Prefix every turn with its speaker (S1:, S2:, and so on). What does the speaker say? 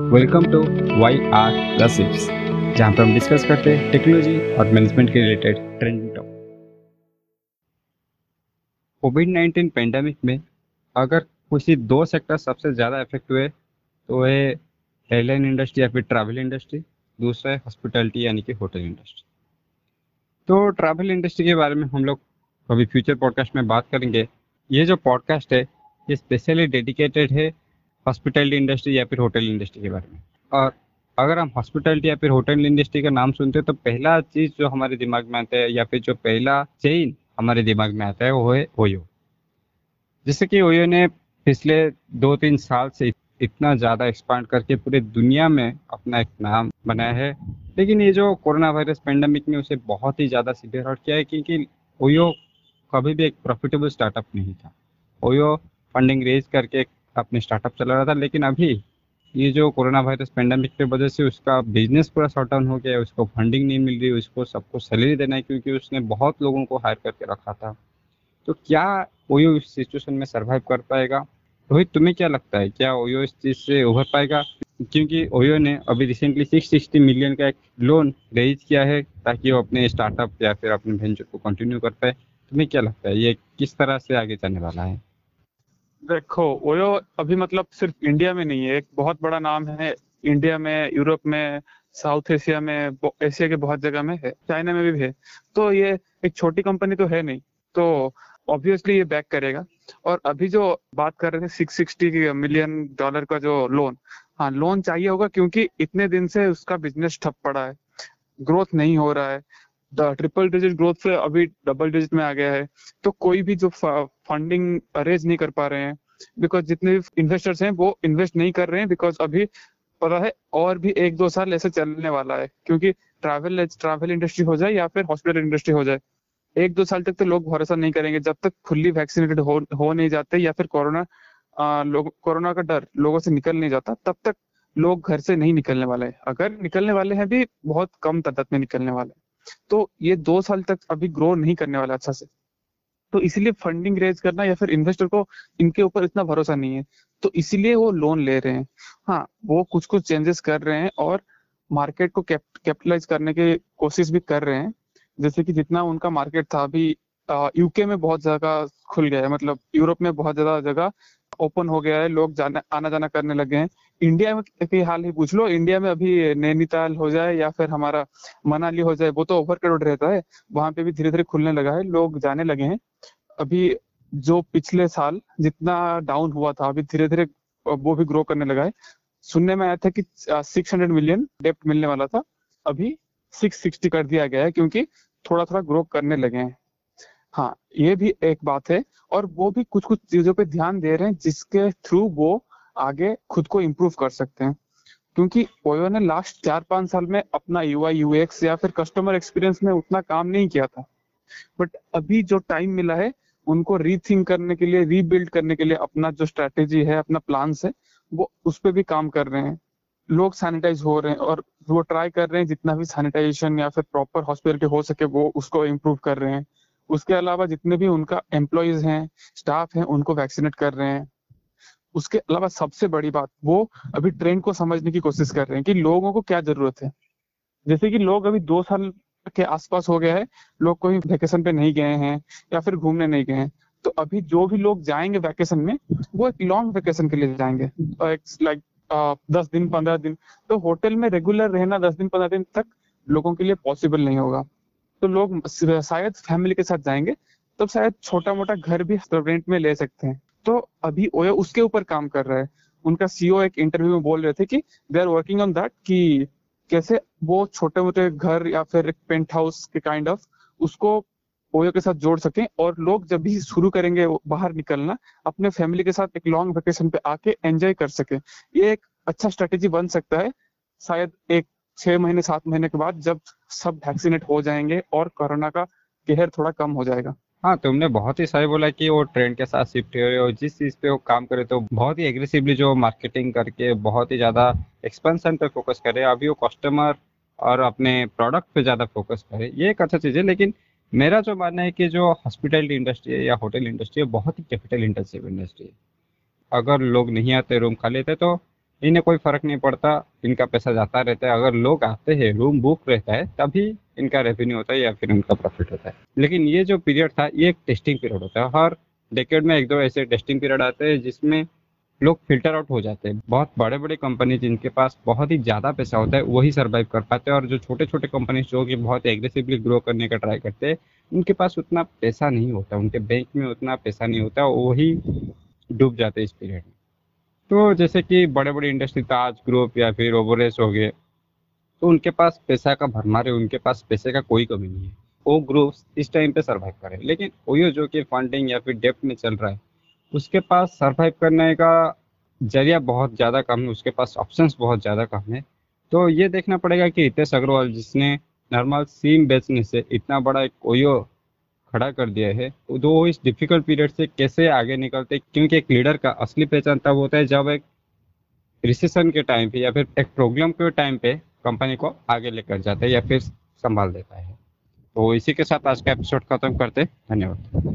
S1: Welcome to Y R gossips जहाँ पर हम डिस्कस करते हैं टेक्नोलॉजी और मैनेजमेंट के related trending topic covid nineteen pandemic में अगर किसी दो सेक्टर सबसे ज़्यादा इफ़ेक्ट हुए तो है एयरलाइन इंडस्ट्री या फिर ट्रैवल इंडस्ट्री दूसरा है हॉस्पिटलिटी यानी कि होटल इंडस्ट्री तो ट्रैवल इंडस्ट्री के बारे में हम लोग अभी फ्यूचर पॉडकास्ट में बात करेंगे। ये जो पॉडकास्ट है, ये स्पेशली डेडिकेटेड है हॉस्पिटलिटी इंडस्ट्री या फिर होटल इंडस्ट्री के बारे में। और अगर हम हॉस्पिटलिटी या फिर होटल इंडस्ट्री का नाम सुनते हैं तो पहला चीज़ जो हमारे दिमाग में आता है या फिर जो पहला चेन हमारे दिमाग में आता है, वो है ओयो जैसे कि ओयो ने पिछले दो तीन साल से इतना ज़्यादा एक्सपांड करके पूरे दुनिया में अपना एक नाम बनाया है। लेकिन ये जो कोरोना वायरस पेंडेमिक ने उसे बहुत ही ज़्यादा सीवियर हर्ट किया है, क्योंकि ओयो कभी भी एक प्रॉफिटेबल स्टार्टअप नहीं था। ओयो फंडिंग रेज करके अपने स्टार्टअप चला रहा था, लेकिन अभी ये जो कोरोना वायरस पेंडेमिक की वजह से उसका बिज़नेस पूरा शॉर्ट डाउन हो गया उसको फंडिंग नहीं मिल रही, उसको सबको सैलरी देना है, क्योंकि उसने बहुत लोगों को हायर करके रखा था। तो क्या ओयो इस सिचुएशन में सर्वाइव कर पाएगा? रोहित, तुम्हें क्या लगता है? क्या ओयो इस चीज़ से उभर पाएगा? क्योंकि ओयो ने अभी रिसेंटली सिक्स सिक्सटी मिलियन का एक लोन रेज किया है, ताकि वो अपने स्टार्टअप या फिर अपने वेंचर को कंटिन्यू कर पाए। तुम्हें क्या लगता है? ये किस तरह से आगे जाने वाला है?
S2: देखो ओयो अभी मतलब सिर्फ़ इंडिया में नहीं है, एक बहुत बड़ा नाम है इंडिया में यूरोप में साउथ एशिया में एशिया के बहुत जगह में है चाइना में भी है। तो ये एक छोटी कंपनी तो है नहीं तो ऑब्वियसली ये बैक करेगा। और अभी जो बात कर रहे थे सिक्स सिक्सटी मिलियन डॉलर का जो लोन हाँ लोन चाहिए होगा क्योंकि इतने दिन से उसका बिज़नेस ठप पड़ा है। ग्रोथ नहीं हो रहा है। ट्रिपल डिजिट ग्रोथ से अभी डबल डिजिट में आ गया है। तो कोई भी जो फंडिंग अरेज नहीं कर पा रहे हैं बिकॉज़ जितने भी इन्वेस्टर्स हैं वो इन्वेस्ट नहीं कर रहे हैं बिकॉज़ अभी पता है और भी एक दो साल ऐसे चलने वाला है क्योंकि ट्रैवल ट्रैवल इंडस्ट्री हो जाए या फिर हॉस्पिटल इंडस्ट्री हो जाए एक दो साल तक तो लोग भरोसा नहीं करेंगे। जब तक फुल्ली वैक्सीनेटेड हो, हो नहीं जाते या फिर कोरोना लोग कोरोना का डर लोगों से निकल नहीं जाता तब तक लोग घर से नहीं निकलने वाले अगर निकलने वाले हैं भी बहुत कम तादाद में निकलने वाले तो ये दो साल तक अभी ग्रो नहीं करने वाला अच्छा से। तो इसीलिए फंडिंग रेज करना या फिर इन्वेस्टर को इनके ऊपर इतना भरोसा नहीं है। तो इसीलिए वो लोन ले रहे हैं। हाँ वो कुछ कुछ चेंजेस कर रहे हैं और मार्केट को कैपिटलाइज करने की कोशिश भी कर रहे हैं। जैसे कि जितना उनका मार्केट था अभी यूके में बहुत जगह खुल गया है। मतलब यूरोप में बहुत ज़्यादा जगह ओपन हो गया है। लोग जाना आना जाना करने लगे हैं। इंडिया में के हाल ही पूछ लो इंडिया में अभी नैनीताल हो जाए या फिर हमारा मनाली हो जाए, वो तो ओवर क्राउड रहता है। वहाँ पे भी धीरे धीरे खुलने लगा है, लोग जाने लगे हैं। अभी जो पिछले साल जितना डाउन हुआ था, अभी धीरे धीरे वो भी ग्रो करने लगा है। सुनने में आया था कि सिक्स हंड्रेड मिलियन डेप्ट मिलने वाला था। अभी सिक्स सिक्सटी कर दिया गया है, क्योंकि थोड़ा थोड़ा ग्रो करने लगे हैं। हाँ ये भी एक बात है, और वो भी कुछ कुछ चीज़ों पे ध्यान दे रहे हैं, जिसके थ्रू वो आगे खुद को इम्प्रूव कर सकते हैं। क्योंकि ओयो ने लास्ट चार पाँच साल में अपना यू आई यू एक्स या फिर कस्टमर एक्सपीरियंस में उतना काम नहीं किया था। बट अभी जो टाइम मिला है, उनको रीथिंक करने के लिए रीबिल्ड करने के लिए अपना जो स्ट्रेटेजी है, अपना प्लान है, वो उस पर भी काम कर रहे हैं। लोग सैनिटाइज हो रहे हैं और वो ट्राई कर रहे हैं, जितना भी सैनिटाइजेशन या फिर प्रॉपर हॉस्पिटलिटी हो सके, वो उसको इम्प्रूव कर रहे हैं। उसके अलावा जितने भी उनका एम्प्लॉयज़ हैं स्टाफ हैं, उनको वैक्सीनेट कर रहे हैं। उसके अलावा सबसे बड़ी बात, वो अभी ट्रेंड को समझने की कोशिश कर रहे हैं कि लोगों को क्या ज़रूरत है। जैसे कि लोग अभी दो साल के आसपास हो गया है, लोग कोई वेकेशन पे नहीं गए हैं या फिर घूमने नहीं गए हैं। तो अभी जो भी लोग जाएँगे वैकेशन में, वो एक लॉन्ग वैकेशन के लिए जाएँगे। लाइक दस दिन, पंद्रह दिन। तो होटल में रेगुलर रहना दस दिन, पंद्रह दिन तक लोगों के लिए पॉसिबल नहीं होगा। तो लोग शायद फैमिली के साथ जाएँगे, तब शायद छोटा मोटा घर भी रेंट में ले सकते हैं। तो अभी ओयो उसके ऊपर काम कर रहा है। उनका सीईओ एक इंटरव्यू में बोल रहे थे कि they are working on that कि कैसे वो छोटे मोटे घर या फिर एक पेंट हाउस के काइंड ऑफ़ उसको ओयो के साथ जोड़ सके और लोग जब भी शुरू करेंगे बाहर निकलना, अपने फैमिली के साथ एक लॉन्ग वेकेशन पे आके एंजॉय कर सके। ये एक अच्छा स्ट्रेटेजी बन सकता है। शायद एक छह महीने, सात महीने के बाद जब सब वैक्सीनेट हो जाएँगे और कोरोना का कहर थोड़ा कम हो जाएगा।
S1: हाँ तुमने बहुत ही सही बोला कि वो ट्रेंड के साथ शिफ्ट हो रहे हो। जिस चीज़ पे वो काम करे तो बहुत ही एग्रेसिवली जो मार्केटिंग करके बहुत ही ज़्यादा एक्सपेंशन पे फोकस करे, अभी वो कस्टमर और अपने प्रोडक्ट पे ज़्यादा फोकस करे, ये एक अच्छा चीज़ है। लेकिन मेरा जो मानना है कि जो हॉस्पिटलिटी इंडस्ट्री है या होटल इंडस्ट्री है, बहुत ही कैपिटल इंटेंसिव इंडस्ट्री है। अगर लोग नहीं आते रूम खा लेते तो इन्हें कोई फ़र्क नहीं पड़ता, इनका पैसा जाता रहता है। अगर लोग आते हैं रूम बुक रहता है, तभी इनका रेवेन्यू होता है या फिर उनका प्रॉफिट होता है। लेकिन ये जो पीरियड था, ये एक टेस्टिंग पीरियड होता है। हर डेकेड में एक दो ऐसे टेस्टिंग पीरियड आते हैं जिसमें लोग फ़िल्टर आउट हो जाते हैं। बहुत बड़े बड़े कंपनी जिनके पास बहुत ही ज़्यादा पैसा होता है, वही सर्वाइव कर पाते हैं और जो छोटे छोटे कंपनी जो कि बहुत एग्रेसिवली ग्रो करने का ट्राई करते हैं, उनके पास उतना पैसा नहीं होता। उनके बैंक में उतना पैसा नहीं होता वही डूब जाते हैं इस पीरियड में। तो जैसे कि बड़े बड़े इंडस्ट्री ताज ग्रुप या फिर ओवरेस हो गए तो उनके पास पैसा का भरमार है, उनके पास पैसे का कोई कमी नहीं है। वो ग्रुप इस टाइम पे सर्वाइव करे। लेकिन ओयो जो कि फंडिंग या फिर डेप्ट में चल रहा है, उसके पास सर्वाइव करने का ज़रिया बहुत ज़्यादा कम है, उसके पास ऑप्शंस बहुत ज़्यादा कम है। तो ये देखना पड़ेगा कि हितेश अग्रवाल जिसने नॉर्मल सीम बेचने से इतना बड़ा एक ओयो खड़ा कर दिया है। तो वो इस डिफ़िकल्ट पीरियड से कैसे आगे निकलते? क्योंकि एक लीडर का असली पहचान तब होता है जब एक रिसेशन के टाइम पे या फिर एक प्रॉब्लम के टाइम पे कंपनी को आगे लेकर जाता है या फिर संभाल देता है। तो इसी के साथ आज का एपिसोड खत्म करते धन्यवाद।